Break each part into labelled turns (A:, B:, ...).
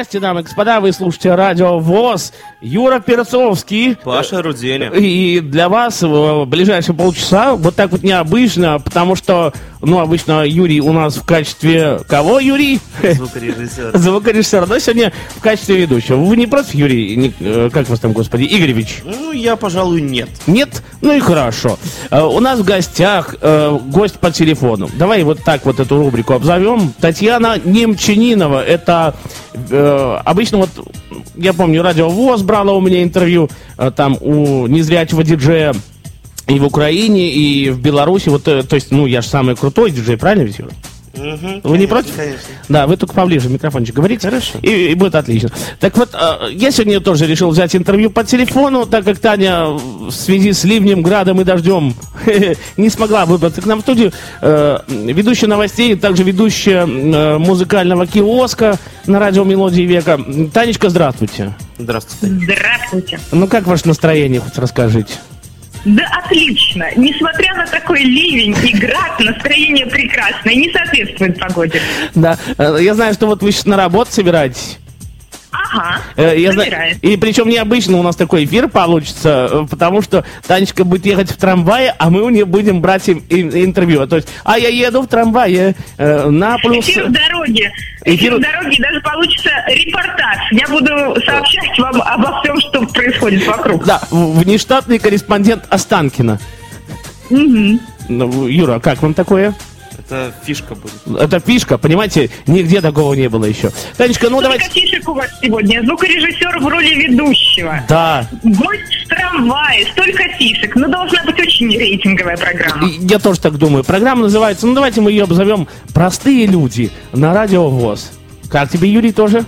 A: Здрасте, дамы и господа, вы слушаете радио ВОЗ. Юра Перцовский.
B: Паша Руденя.
A: И для вас в ближайшие полчаса вот так вот необычно, потому что, ну, обычно Юрий у нас в качестве кого, Юрий?
B: Звукорежиссер.
A: Звукорежиссера, но сегодня в качестве ведущего. Вы не против, Юрий? Не- э, как вас там, господи? Игоревич?
B: Ну, я, пожалуй, нет.
A: Нет? Ну и хорошо. Э, У нас в гостях э, гость по телефону. Давай вот так вот эту рубрику обзовем. Татьяна Немчанинова. Это э, обычно вот, я помню, радио ВОЗ брала у меня интервью э, там у незрячего диджея и в Украине, и в Беларуси. Вот, э, то есть, ну, я же самый крутой диджей, правильно ведь, Юра?
B: Мгм,
A: Вы не
B: конечно,
A: против?
B: Конечно.
A: Да, вы только поближе микрофончик говорите.
B: Хорошо.
A: И, и будет отлично. Так вот, э, я сегодня тоже решил взять интервью по телефону, так как Таня в связи с ливнем, градом и дождем не смогла выбраться к нам в студию. Э, Ведущая новостей, также ведущая музыкального киоска на радио «Мелодии века». Танечка, здравствуйте.
B: Здравствуйте.
C: Здравствуйте.
A: Ну, как ваше настроение, хоть расскажите?
C: Да отлично. Несмотря на такой ливень и град, настроение прекрасное, не соответствует погоде.
A: Да, э, я знаю, что вот вы сейчас на работу собираетесь.
C: Ага,
A: Э, Я знаю, и причем необычно у нас такой эфир получится, э, потому что Танечка будет ехать в трамвае, а мы у нее будем брать им- им- интервью. То есть, а я еду в трамвае э, на плюс...
C: Эфир в дороге.
A: Эфир-
C: Эфир в дороге, даже получится репортаж. Я буду сообщать вам обо всем, что происходит вокруг.
A: Да, внештатный корреспондент Останкина. Ну, Юра, а как вам такое?
B: Это фишка будет.
A: Это фишка, понимаете, нигде такого не было еще. Танечка, ну
C: Сколько
A: давайте...
C: фишек у вас сегодня? Звукорежиссер в роли ведущего.
A: Да,
C: Гость в трамвае, столько фишек. Ну, должна быть очень рейтинговая программа.
A: я тоже так думаю. Программа называется, ну давайте мы ее обзовем «Простые люди» на радио ВОЗ. Как тебе, Юрий, тоже?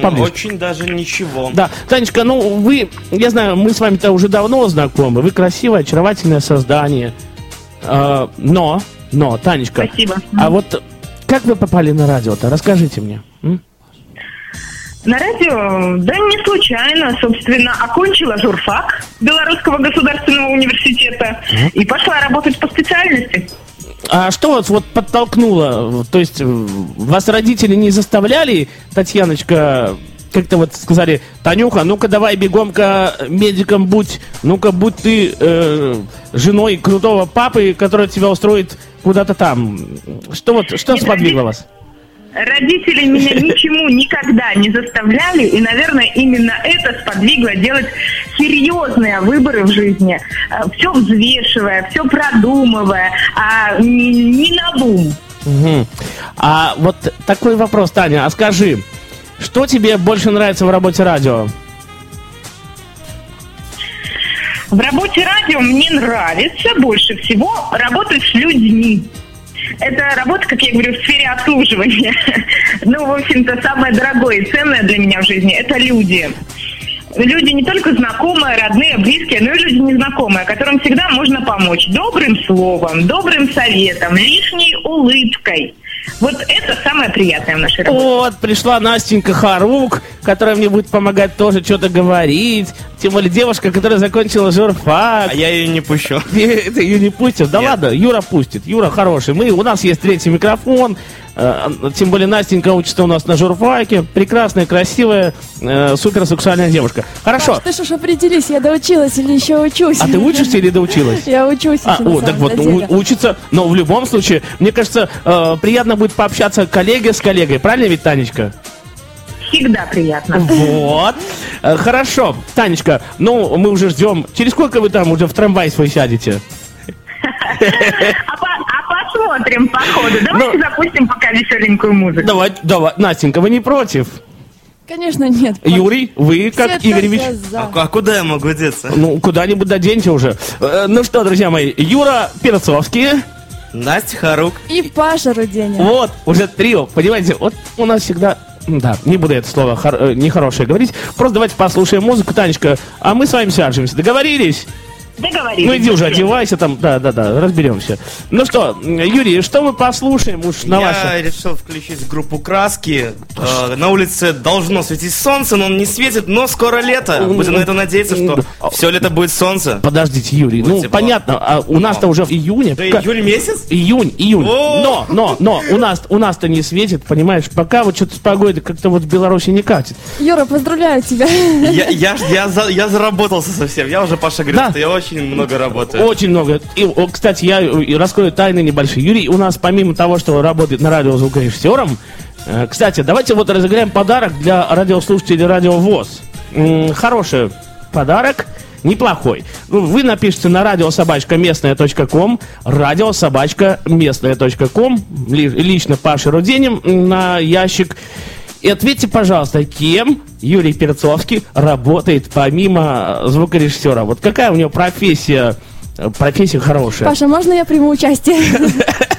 A: Поближе.
B: Очень даже ничего.
A: Да, Танечка, ну вы, я знаю, мы с вами-то уже давно знакомы. Вы красивое, очаровательное создание. А, но, но, Танечка,
C: Спасибо.
A: а вот как вы попали на радио-то? Расскажите мне. м?
C: На радио, да не случайно, собственно, окончила журфак Белорусского государственного университета и пошла работать по специальности.
A: А что вас вот подтолкнуло? То есть э, вас родители не заставляли, Татьяночка, как-то вот сказали, Танюха, ну-ка давай бегом-ка медиком будь, ну-ка будь ты э, женой крутого папы, который тебя устроит куда-то там. Что вот, что
C: Нет,
A: сподвигло вас?
C: Родители меня ничему никогда не заставляли, и, наверное, именно это сподвигло делать серьезные выборы в жизни, все взвешивая, все продумывая, а не, не на бум.
A: Мгм. А вот такой вопрос, Таня, а скажи, что тебе больше нравится в работе радио?
C: В работе радио мне нравится больше всего работать с людьми. Это работа, как я говорю, в сфере обслуживания. Ну, в общем-то, самое дорогое и ценное для меня в жизни – это люди. Люди не только знакомые, родные, близкие, но и люди незнакомые, которым всегда можно помочь добрым словом, добрым советом, лишней улыбкой. Вот это самое приятное в нашей работе.
A: Вот, пришла Настенька Харук, которая мне будет помогать тоже что-то говорить. Тем более девушка, которая закончила журфак.
B: А я ее не пущу.
A: Ты ее не пустишь? Да
B: Нет.
A: ладно, Юра пустит. Юра хороший. Мы, у нас есть третий микрофон. Э, Тем более Настенька учится у нас на журфаке. Прекрасная, красивая, э, суперсексуальная девушка. Хорошо.
D: Паш, ты что ж определись, я доучилась или еще учусь?
A: А ты учишься или доучилась?
D: Я учусь
A: А, о, так вот,
D: деле.
A: у- учиться, но в любом случае, мне кажется, э, приятно будет пообщаться коллеге с коллегой, правильно ведь, Танечка?
C: Всегда приятно.
A: Вот. Э, Хорошо. Танечка, ну, мы уже ждем. Через сколько вы там уже в трамвай свой сядете?
C: А посмотрим по ходу. Давайте
A: Ну.
C: запустим пока веселенькую музыку.
A: Давай, давай. Настенька, вы не против?
D: Конечно, нет.
A: Юрий, вы как
D: Все
A: Игоревич?
D: только за.
B: А, а куда я могу деться?
A: Ну, куда-нибудь доденьте уже. Э, Ну что, друзья мои, Юра Перцовский.
B: Настя Харук.
D: И Паша Руденя.
A: Вот, уже трио. Понимаете, вот у нас всегда... Да, не буду это слово хор- э, нехорошее говорить. Просто давайте послушаем музыку, Танечка. А мы с вами свяжемся. Договорились?
C: Договорились.
A: Ну иди уже одевайся там, да-да-да, разберемся. Ну что, Юрий, что мы послушаем уж на
B: я
A: ваше...
B: решил включить группу краски. Э, на улице должно светить солнце, но он не светит, но скоро лето. Будем на это надеяться, что все лето будет солнце.
A: Подождите, Юрий, ну
B: Будьте
A: понятно, а у нас-то уже в июне.
B: Да июль месяц?
A: Июнь, июнь.
B: О!
A: Но, но, но, у нас, у нас-то не светит, понимаешь, пока вот что-то с погодой как-то вот в Беларуси не катит.
D: Юра, поздравляю тебя.
B: Я, я, я, за- я заработался совсем. Я уже, Паша, говорит,
A: Да.
B: что я очень много работаю.
A: Очень много. И, кстати, я э, раскрою тайны небольшие. Юрий у нас помимо того, что работает на радио звукорежиссером, э, кстати, давайте вот разыграем подарок для радиослушателей Радио ВОЗ. Хороший подарок. Неплохой. Ну, Вы напишите на радиособачка местная.ком, радиособачка местная.ком, ли- лично Паше Руденем на ящик. И ответьте, пожалуйста, кем Юрий Перцовский работает помимо э, звукорежиссера? Вот какая у него профессия, э, профессия хорошая?
D: Паша, можно я приму участие?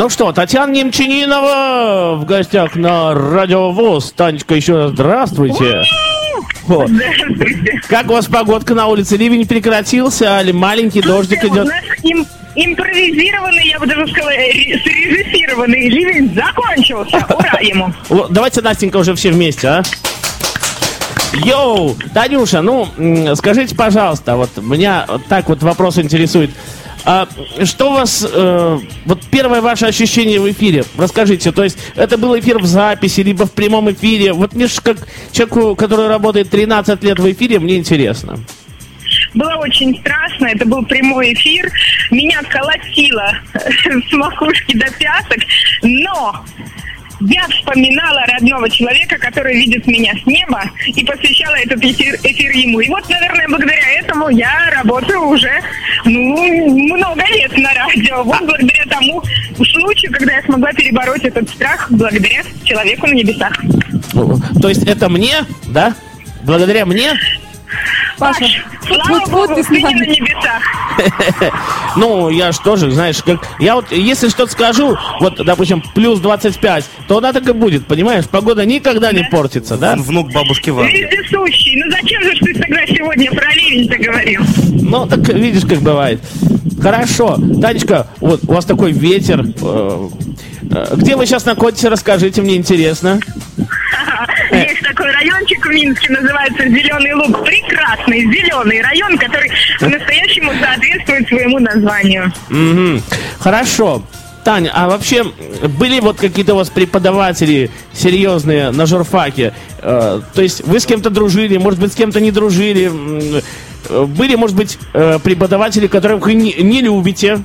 A: Ну что, Татьяна Немчанинова в гостях на Радио ВОЗ. Танечка, еще раз здравствуйте.
C: Здравствуйте.
A: Как у вас погодка на улице? Ливень прекратился, или маленький дождик
C: У
A: идет?
C: им- импровизированный, я бы даже сказала, ре- срежиссированный ливень закончился. Ура ему.
A: Давайте, Настенька, уже все вместе, а? Йоу, Танюша, ну, скажите, пожалуйста, вот меня вот так вот вопрос интересует. А что у вас, э, вот первое ваше ощущение в эфире, расскажите, то есть это был эфир в записи, либо в прямом эфире, вот мне ж как человеку, который работает 13 лет в эфире, мне интересно.
C: Было очень страшно, это был прямой эфир. Меня колотило с макушки до пяток, но я вспоминала родного человека, который видит меня с неба, и посвящала этот эфир, эфир ему. И вот, наверное, благодаря этому я работаю уже ну, много лет на радио. Вот благодаря тому случаю, когда я смогла перебороть этот страх, благодаря человеку на небесах.
A: То есть это мне, да? Благодаря мне?
D: Паша,
C: Паш,
D: вот,
C: слава
D: вот, вот
C: Богу,
D: ты с
C: на
D: нами.
C: небесах.
A: Ну, я ж тоже, знаешь, как... Я вот, если что-то скажу, вот, допустим, плюс 25, то она так и будет, понимаешь? Погода никогда не портится, да?
B: Внук бабушки Ванги.
C: Вездесущий. Ну зачем же ты тогда сегодня про ливень-то говорил?
A: Ну, так видишь, как бывает. Хорошо. Танечка, вот, у вас такой ветер. э, э, Где вы сейчас находитесь, расскажите, мне интересно.
C: Есть такой райончик в Минске, называется Зеленый Луг. Прекрасный зеленый район, который по-настоящему соответствует своему названию.
A: Мгм. Хорошо. Таня, а вообще были вот какие-то у вас преподаватели серьезные на журфаке? Э, то есть вы с кем-то дружили, может быть, с кем-то не дружили? Э, Были, может быть, э, преподаватели, которых вы не, не любите?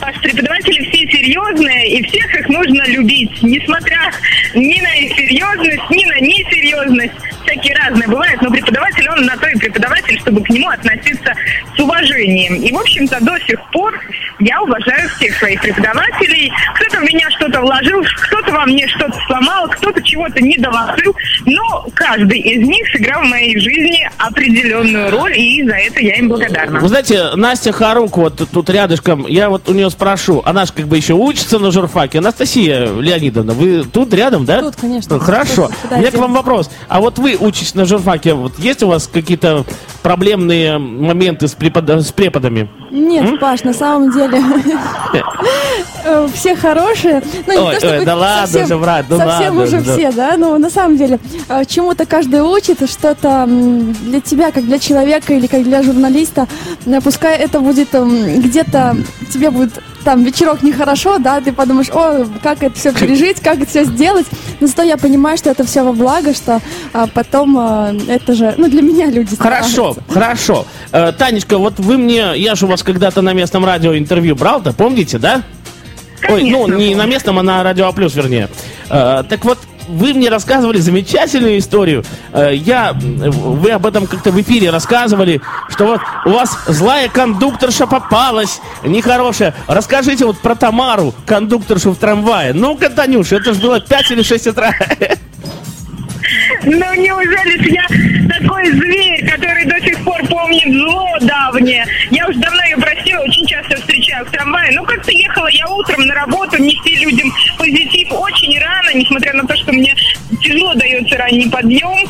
C: Паш, преподаватели все серьезные, и всех их нужно любить, несмотря ни на их серьезность, ни на несерьезность. Всякие разные бывают, но преподаватель, он на то и преподаватель, чтобы к нему относиться с уважением. И, в общем-то, до сих пор я уважаю всех своих преподавателей. Кто-то в меня что-то вложил, кто-то во мне что-то сломал, кто-то чего-то не доложил, но каждый из них сыграл в моей жизни определенную роль, и за это я им благодарна.
A: Вы знаете, Настя Харук вот тут рядышком, я вот у нее спрошу, она же как бы еще учится на журфаке. Анастасия Леонидовна, вы тут рядом, да?
D: Тут, конечно.
A: Хорошо. У меня к вам вопрос. А вот вы учитесь на журфаке, вот есть у вас какие-то проблемные моменты с, препода- с преподами?
D: Нет, Паш, на самом деле все хорошие. Ну, не
A: Ой,
D: то, чтобы
A: ой, да ладно
D: совсем-
A: же, брат, ну
D: Совсем
A: ладно
D: уже
A: же, да.
D: все, да? Ну, на самом деле, э, чему-то каждый учит, что-то м, для тебя, как для человека или как для журналиста, пускай это будет где-то, тебе будет там вечерок нехорошо, да, ты подумаешь, о, как это все пережить, как это все сделать, но зато я понимаю, что это все во благо, что а, потом э, это же, ну, для меня люди
A: Хорошо,
D: стараются.
A: хорошо. Э, Танечка, вот вы мне, я же у вас когда-то на местном радио интервью брал-то, помните, да? Ой, ну,
C: Конечно,
A: не на местном, а на Радио А+, вернее. Э, так вот, вы мне рассказывали замечательную историю. Э, я, м, вы об этом как-то в эфире рассказывали, что вот у вас злая кондукторша попалась, нехорошая. Расскажите вот про Тамару, кондукторшу в трамвае. Ну-ка, Танюша, это же было 5 или 6 утра.
C: Ну неужели я такой зверь, который до сих пор помнит зло давнее? Я уж давно ее простила, очень часто в трамвае. Ну как-то ехала я утром на работу нести людям позитив очень рано, несмотря на то, что мне тяжело дается ранний подъем.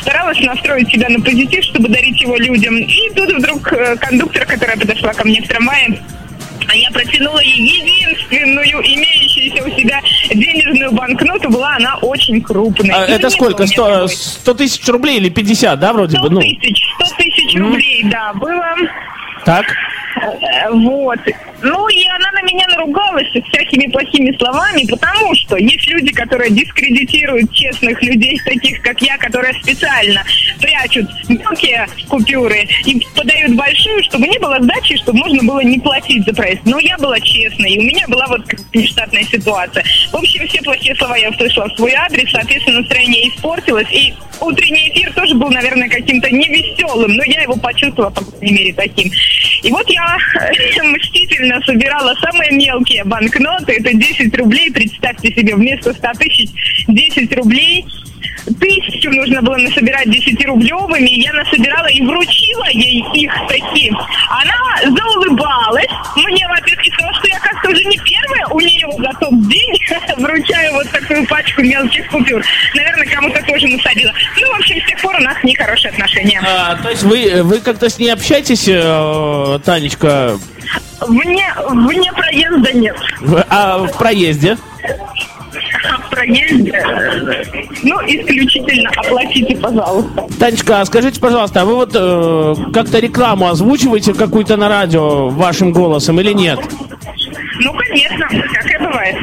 C: Старалась настроить себя на позитив, чтобы дарить его людям. И тут вдруг э, кондуктор, которая подошла ко мне в трамвае, а я протянула ей единственную имеющуюся у себя денежную банкноту. Была она очень крупная.
A: А
C: И
A: это сколько?
C: помню
A: 100,
C: какой.
A: 100 тысяч рублей или 50, да, вроде
C: 100
A: бы? Ну,
C: тысяч, 100 тысяч рублей, да, было.
A: так.
C: Вот. Ну, и она на меня наругалась всякими плохими словами, потому что есть люди, которые дискредитируют честных людей, таких как я, которые специально прячут мелкие купюры и подают большую, чтобы не было сдачи, чтобы можно было не платить за проезд. Но я была честной, и у меня была вот нештатная ситуация. В общем, все плохие слова я услышала в свой адрес, соответственно, настроение испортилось, и утренний эфир тоже был, наверное, каким-то невеселым, но я его почувствовала, по крайней мере, таким. И вот я мстительно собирала самые мелкие банкноты, это 10 рублей, представьте себе, вместо 100 тысяч 10 рублей. Тысячу нужно было насобирать 10-рублевыми, и я насобирала и вручила ей их таким. Она заулыбалась мне в ответ и сказала, что я как-то уже не первое у нее за тот день вручаю вот такую пачку мелких купюр. Наверное, кому-то тоже насадила. Ну, в общем, с тех пор у нас нехорошие отношения.
A: А, то есть вы, вы как-то с ней общаетесь, э, Танечка,
C: Вне, вне проезда нет.
A: а в проезде?
C: А в проезде, э, ну, исключительно оплатите, пожалуйста.
A: Танечка, а скажите, пожалуйста, а вы вот э, как-то рекламу озвучиваете какую-то на радио вашим голосом или нет?
C: Ну, конечно, как и бывает.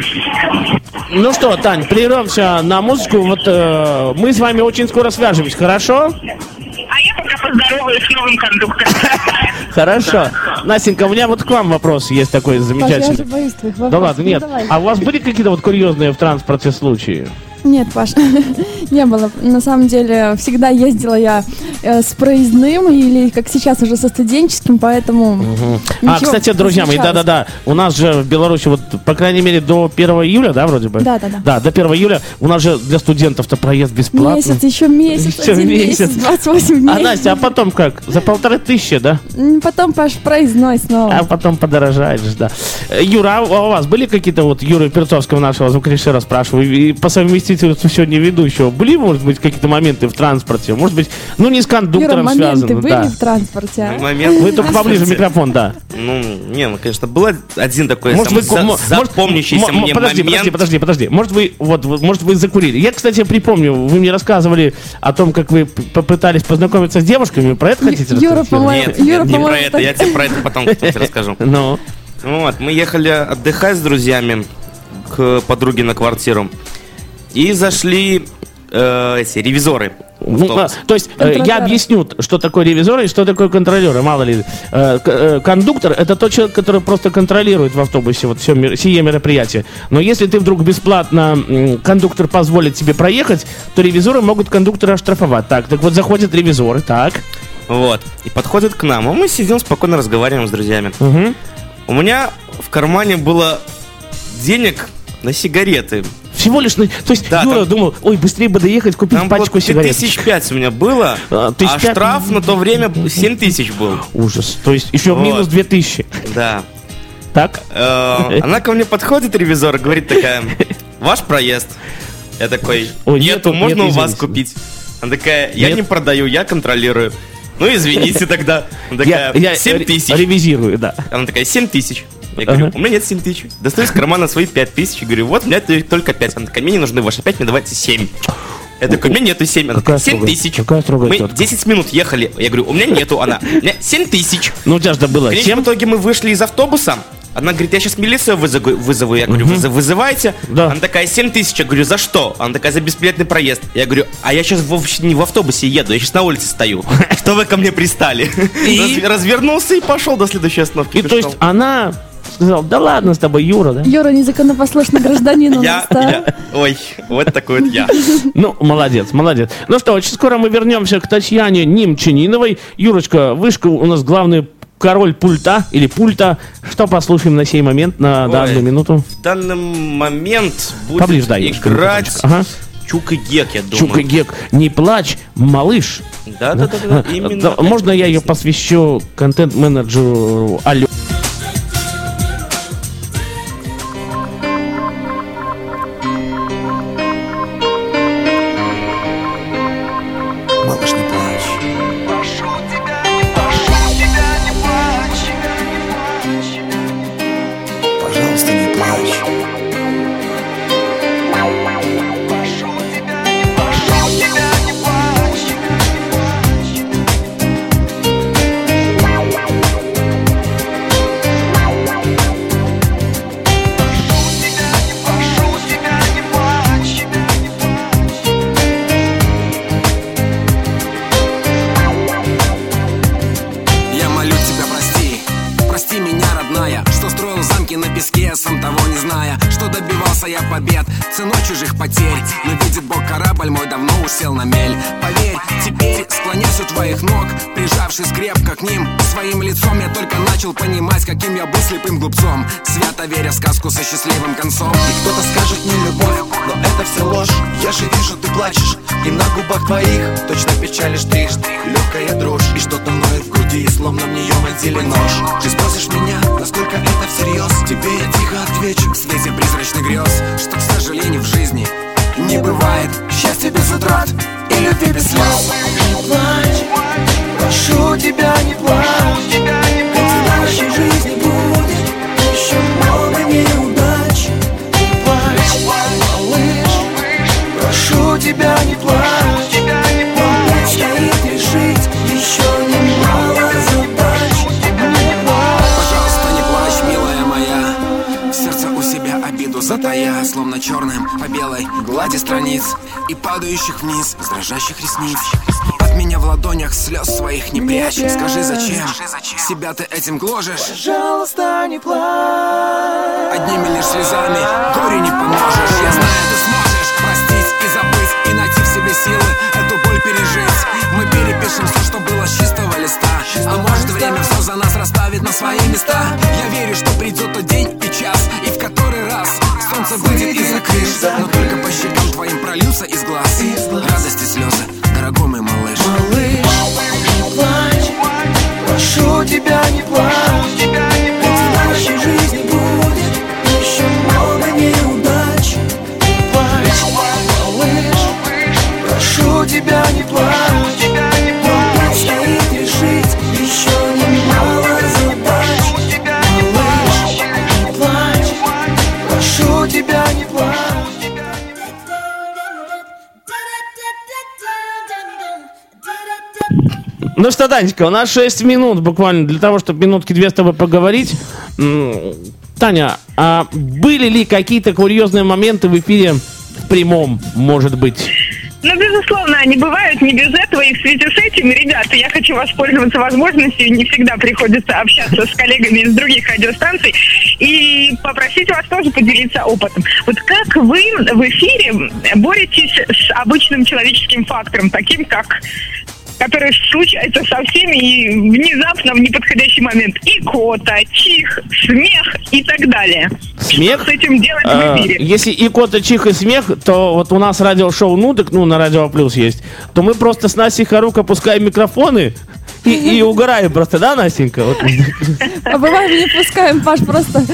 A: Ну что, Тань, прервемся на музычку. Вот э, мы с вами очень скоро свяжемся, хорошо?
C: А я пока поздороваюсь с новым кондуктором.
A: Хорошо. Настенька, у меня вот к вам вопрос есть такой
D: я
A: замечательный.
D: же боюсь твоих вопросов.
A: Да ладно,
D: Ну,
A: нет.
D: давай.
A: А у вас были какие-то вот курьезные в транспорте случаи?
D: Нет, Паш, не было. На самом деле, всегда ездила я с проездным или, как сейчас, уже со студенческим, поэтому...
A: а,
D: ничего
A: кстати, друзья мои, да-да-да, у нас же в Беларуси, вот, по крайней мере, до 1 июля, да, вроде бы?
D: Да-да-да.
A: Да, до 1 июля у нас же для студентов-то проезд бесплатный.
D: Месяц, еще месяц,
A: Еще
D: один
A: месяц.
D: месяц, 28 дней.
A: А, Настя, а потом как? За полторы тысячи, да?
D: Потом, Паш, проездной снова.
A: А потом подорожает же, да. Э, Юра, а у вас были какие-то вот Юры Перцовского нашего звукорежиссера, спрашиваю, и по совместительству сегодня ведущего, были, может быть, какие-то моменты в транспорте? Может быть, ну не с
D: Юра,
A: кондуктором
D: моменты были
A: да.
D: в транспорте? а?
B: Момент.
A: Вы только поближе микрофон, да.
B: Ну, не, ну, конечно, был один такой
A: Может,
B: самый
A: вы,
B: за-
A: мо-
B: запомнящийся
A: мо-
B: мне
A: подожди,
B: момент.
A: подожди, подожди, подожди. Может, вы, вот, может, вы закурили. Я, кстати, припомню, вы мне рассказывали о том, как вы попытались познакомиться с девушками. Про это хотите
D: Юра,
A: рассказать?
D: по-моему,
B: Нет,
D: Юра,
B: нет, не про это. Я тебе про это потом кстати, расскажу.
A: Ну,
B: Вот, мы ехали отдыхать с друзьями к подруге на квартиру. И зашли э, эти ревизоры.
A: Ну, а, то есть э, я объясню, что такое ревизоры и что такое контролеры, мало ли. Э, э, кондуктор это тот человек, который просто контролирует в автобусе вот все, сие мероприятие. Но если ты вдруг бесплатно, кондуктор позволит тебе проехать, то ревизоры могут кондуктора оштрафовать. Так, так вот заходят ревизоры, так.
B: Вот. И подходят к нам. А мы сидим, спокойно разговариваем с друзьями.
A: Мгм.
B: У меня в кармане было денег на сигареты.
A: Всего лишь, то есть
B: Да,
A: Юра
B: там-
A: думал, ой, быстрее бы доехать, купить
B: Там
A: пачку сигарет.
B: тысяч пять у меня было,
A: А,
B: а,
A: тысяч пять?
B: штраф на то время 7 тысяч был.
A: Ужас. То есть еще
B: Вот.
A: минус 2000.
B: Да.
A: Так?
B: Э, Она ко мне подходит, ревизор, говорит такая, ваш проезд. Я такой,
A: Ой,
B: нету,
A: нету,
B: можно
A: нет,
B: у вас купить? Она такая, я
A: Нет.
B: не продаю, я контролирую. Ну, извините тогда. Она такая,
A: я
B: 7
A: ре-
B: тысяч.
A: ревизирую, да.
B: Она такая, 7 тысяч. Я говорю, у меня нет 7 тысяч. Достаю из кармана свои 5 тысяч и говорю, вот, у меня только 5. Она такая, мне не нужны ваши 5, мне давайте 7. Я такой, у меня нету 7. Она такая, 7
A: строгая-
B: тысяч.
A: какая строгая
B: Мы
A: тетка.
B: 10 минут ехали. Я говорю, у меня нету. Она, у меня 7 тысяч.
A: Ну, у тебя же было
B: В конечном
A: 7.
B: итоге мы вышли из автобуса. Она говорит, я сейчас милицию вызову. вызову. Я говорю, «Вызы- вызывайте.
A: Да.
B: Она такая, 7 тысяч. Я говорю, за что? Она такая, за бесплатный проезд. Я говорю, а я сейчас вовсе не в автобусе еду, я сейчас на улице стою. Что вы ко мне пристали?
A: И?
B: Раз- Развернулся и пошел до следующей остановки.
A: И то есть она сказала, да ладно с тобой, Юра, да?
D: Юра, незаконопослушный гражданин у
B: я,
D: нас, да?
B: я- ой, вот такой вот я.
A: Ну, молодец, молодец. Ну что, очень скоро мы вернемся к Татьяне Немчаниновой. Юрочка, вышка у нас главный король пульта или пульта. Что послушаем на сей момент, на
B: Ой.
A: данную минуту?
B: В данный момент будет
A: Поближе, да,
B: играть.
A: Ага.
B: Чук и Гек, я думаю.
A: Чука Гек, не плачь, малыш.
B: Да, да, да, да,
A: А,
B: именно.
A: да, Можно я ее посвящу контент-менеджеру Алё?
E: Что строил замки на песке, сам того не зная Что добивался я побед. Ценой чужих потерь Но видит Бог корабль пальмой давно усел на мель. Поверь, теперь склоняюсь у твоих ног Прижавшись крепко к ним. Своим лицом я только начал понимать Каким я был слепым глупцом. Свято веря в сказку со счастливым концом.
F: И кто-то скажет не любовь, но это все ложь. Я же вижу, ты плачешь. И на губах твоих точно печали штрих. Легкая дрожь и что-то ноет в груди Словно в нее вонзили нож. Ты спросишь меня, насколько это всерьез? Тебе я тихо отвечу
E: В свете призрачных грез Что, к сожалению, в жизни не бывает.
F: Счастье без утрат и любви без слез. Не плачь, прошу тебя не плачь. Ведь в нашей жизни будет еще много неудач тебя не плачь. Предстоит решить еще немало задач.
E: Пожалуйста, не плачь, милая моя. В сердце у себя обиду затая Словно черным по белой глади страниц И падающих вниз с дрожащих ресниц. От меня в ладонях слез своих не прячь. Скажи, зачем? себя ты этим гложешь?
F: Пожалуйста, не плачь.
E: Одними лишь слезами горе не поможешь. Я знаю, солнце выйдет из-за крыш Но только по щекам твоим прольются из глаз. Радости слезы, дорогой мой
A: Ну что, Танечка, у нас 6 минут буквально для того, чтобы минутки две с тобой поговорить. Таня, а были ли какие-то курьезные моменты в эфире в прямом, может быть?
C: Ну, безусловно, они бывают не без этого. И в связи с этим, ребята, я хочу воспользоваться возможностью. Не всегда приходится общаться с коллегами из других радиостанций. И попросить вас тоже поделиться опытом. Вот как вы в эфире боретесь с обычным человеческим фактором, таким как который случается со всеми и внезапно в неподходящий момент. Икота, чих, смех и так далее.
A: Смех?
C: Что с этим делать
A: А,
C: в эфире?
A: если и кота, чих, и смех, то вот у нас радиошоу «Нудок», ну, на Радио Плюс есть, то мы просто с Настей Харук опускаем микрофоны и, и угораем просто, да, Настенька? Вот.
D: А бывает, не пускаем, Паш, просто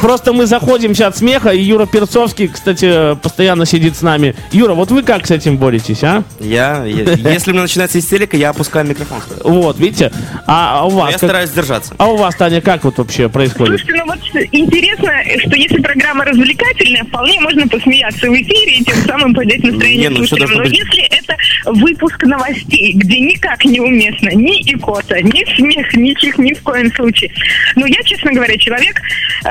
A: Просто мы заходимся от смеха, и Юра Перцовский, кстати, постоянно сидит с нами. Юра, вот вы как с этим боретесь, а?
B: Я, если у меня начинается истерика, я опускаю микрофон.
A: Вот, видите? А, а у вас?
B: Я стараюсь держаться.
A: А у вас, Таня, как вот вообще происходит?
C: Слушайте, ну вот интересно, что если программа развлекательная, вполне можно посмеяться в эфире и тем самым поднять настроение
B: Не, ну
C: слушателям. Но
B: быть-
C: если это выпуск новостей, где никак не уместно ни икота, ни смех, ни чих, ни в коем случае. Ну, я, честно говоря, человек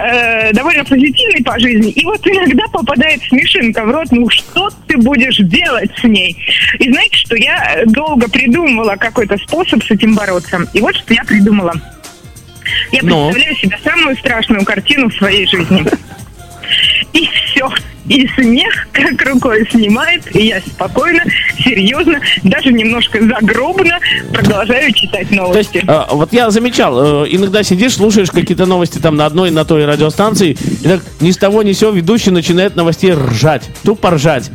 C: э, довольно позитивный по жизни, и вот иногда попадает смешинка в рот, ну что ты будешь делать с ней? И знаете, что я долго придумывала какой-то способ с этим бороться. И вот что я придумала. Я
A: Ну?
C: представляю себе самую страшную картину в своей жизни. И все. И смех как рукой снимает, и я спокойно, серьезно, даже немножко загробно продолжаю читать
A: То есть,
C: новости.
A: э, вот я замечал, э, иногда сидишь, слушаешь какие-то новости там на одной, на той радиостанции, и так ни с того ни с сего ведущий начинает новостей ржать, тупо ржать.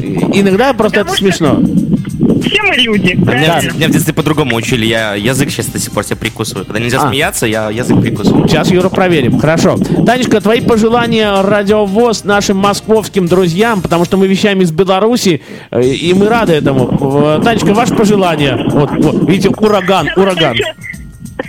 A: И- Иногда просто это
C: Потому что-
A: смешно.
C: Все мы люди,
B: Меня,
C: правильно?
B: меня в детстве по-другому учили. Я язык сейчас до сих пор себе прикусываю. Когда нельзя
A: А.
B: смеяться, я язык прикусываю.
A: Сейчас, Юра, проверим. Хорошо. Танечка, твои пожелания радиовоз нашим московским друзьям, потому что мы вещаем из Беларуси, э, и мы рады этому. Э, Танечка, ваше пожелание. Вот, вот, видите, ураган, ураган.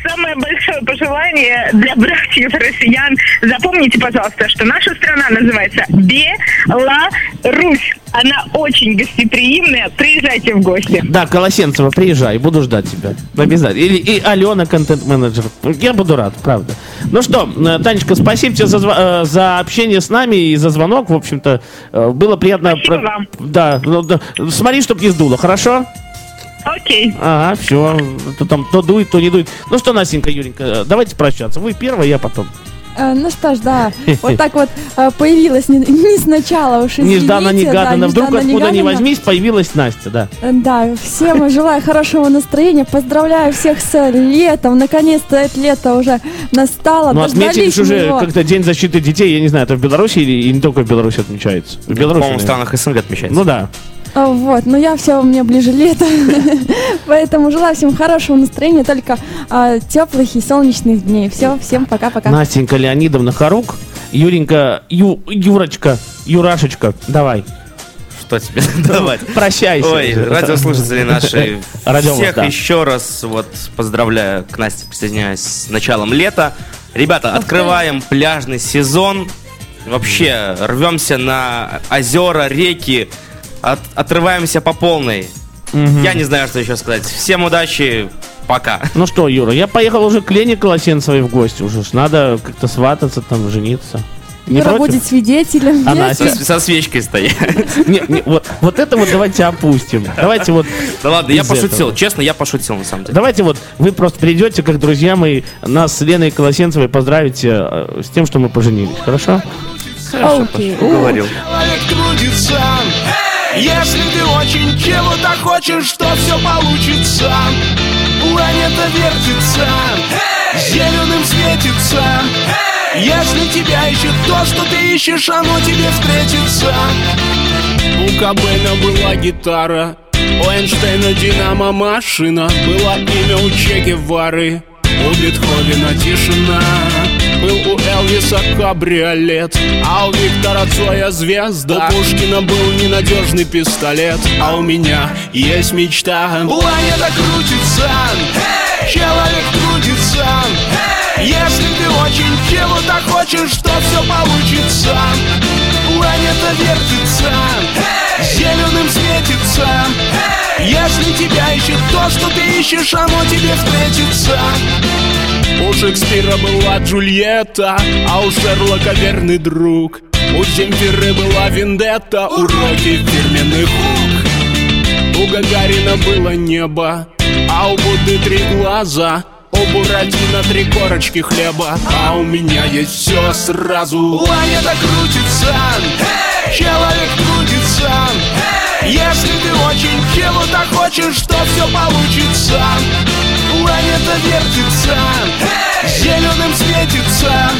C: Самое большое пожелание для братьев россиян. Запомните, пожалуйста, что наша страна называется Беларусь. Она очень гостеприимная. Приезжайте в гости.
A: Да, Колосенцева, приезжай, буду ждать тебя. Обязательно. Или и Алена, контент-менеджер. Я буду рад, правда. Ну что, э, Танечка, спасибо тебе за, э, за общение с нами и за звонок. В общем-то, э, было приятно.
C: Спасибо
A: про-
C: вам.
A: Да, ну, да. смотри, чтоб не сдуло, хорошо?
C: Окей.
A: Ага, все. То там то дует, то не дует. Ну что, Настенька, Юренька, давайте прощаться. Вы первая, я потом.
D: Э, Ну что ж, да, вот так вот э, появилась не, не сначала уж
A: Нежданно,
D: извините, да,
A: негаданно. Вдруг откуда ни
D: нежданно-негаданно.
A: возьмись, появилась Настя, да.
D: Э, Да, всем желаю хорошего настроения, поздравляю всех с летом, наконец-то это лето уже настало,
A: Ну,
D: мы
A: уже как-то День защиты детей, я не знаю, это в Беларуси или, или не только в Беларуси отмечается? В Беларуси,
B: По-моему, в странах СНГ отмечается.
A: Ну да.
D: А, Вот, но я все, мне ближе лето, поэтому желаю всем хорошего настроения, только а, теплых и солнечных дней. Все, всем пока-пока.
A: Настенька Леонидовна Харук, Юренька, Ю, Юрочка, Юрашечка, давай,
B: Что тебе давать?
A: прощайся.
B: Ой, радиослушатели наши, всех
A: да.
B: еще раз вот поздравляю, к Насте присоединяюсь с началом лета. Ребята, открываем пляжный сезон. Вообще, рвемся на озера, реки, от- отрываемся по полной. Я не знаю, что еще сказать. Всем удачи, пока.
A: Ну что, Юра, я поехал уже к Лене Колосенцевой в гости уже. ж Надо как-то свататься, там, жениться. Не
D: Юра
A: против?
D: будет свидетелем.
A: А? Настя?
B: Со, со свечкой стоять.
A: Не, не, вот, вот это вот давайте опустим. Давайте вот,
B: Да ладно, я пошутил.
A: этого.
B: Честно, я пошутил на самом деле.
A: давайте вот вы просто придете, как друзья мои, нас с Леной Колосенцевой поздравите э, с тем, что мы поженились. Хорошо?
D: Окей.
B: Говорил.
F: Человек трудится Если ты очень чего-то хочешь, то все получится. Планета вертится Зеленым светится. Если тебя ищет то, что ты ищешь, оно тебе встретится. У Кобейна была гитара У Эйнштейна динамо машина Было имя у Че Гевары. У Бетховена тишина Был у Элвиса кабриолет. А у Виктора Цоя звезда. У Пушкина был ненадежный пистолет. А у меня есть мечта. Планета крутится. Человек трудится. Если ты очень чего-то хочешь, то все получится. Планета вертится. Зеленым светится. Если тебя ищет то, что ты ищешь, оно тебе встретится у Шекспира была Джульетта, а у Шерлока верный друг. У Земфиры была Вендетта, у Рокки фирменный хук. У Гагарина было небо, а у Будды три глаза. У Буратино три корочки хлеба, а у меня есть все сразу. Планета крутится, человек трудится. Если ты очень чего-то хочешь, то все получится. Планета вертится, зеленым светится.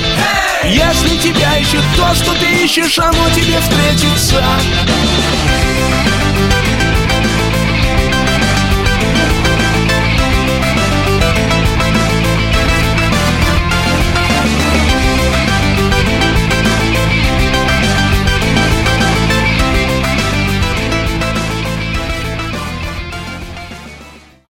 F: Если тебя ищет то, что ты ищешь, оно тебе встретится.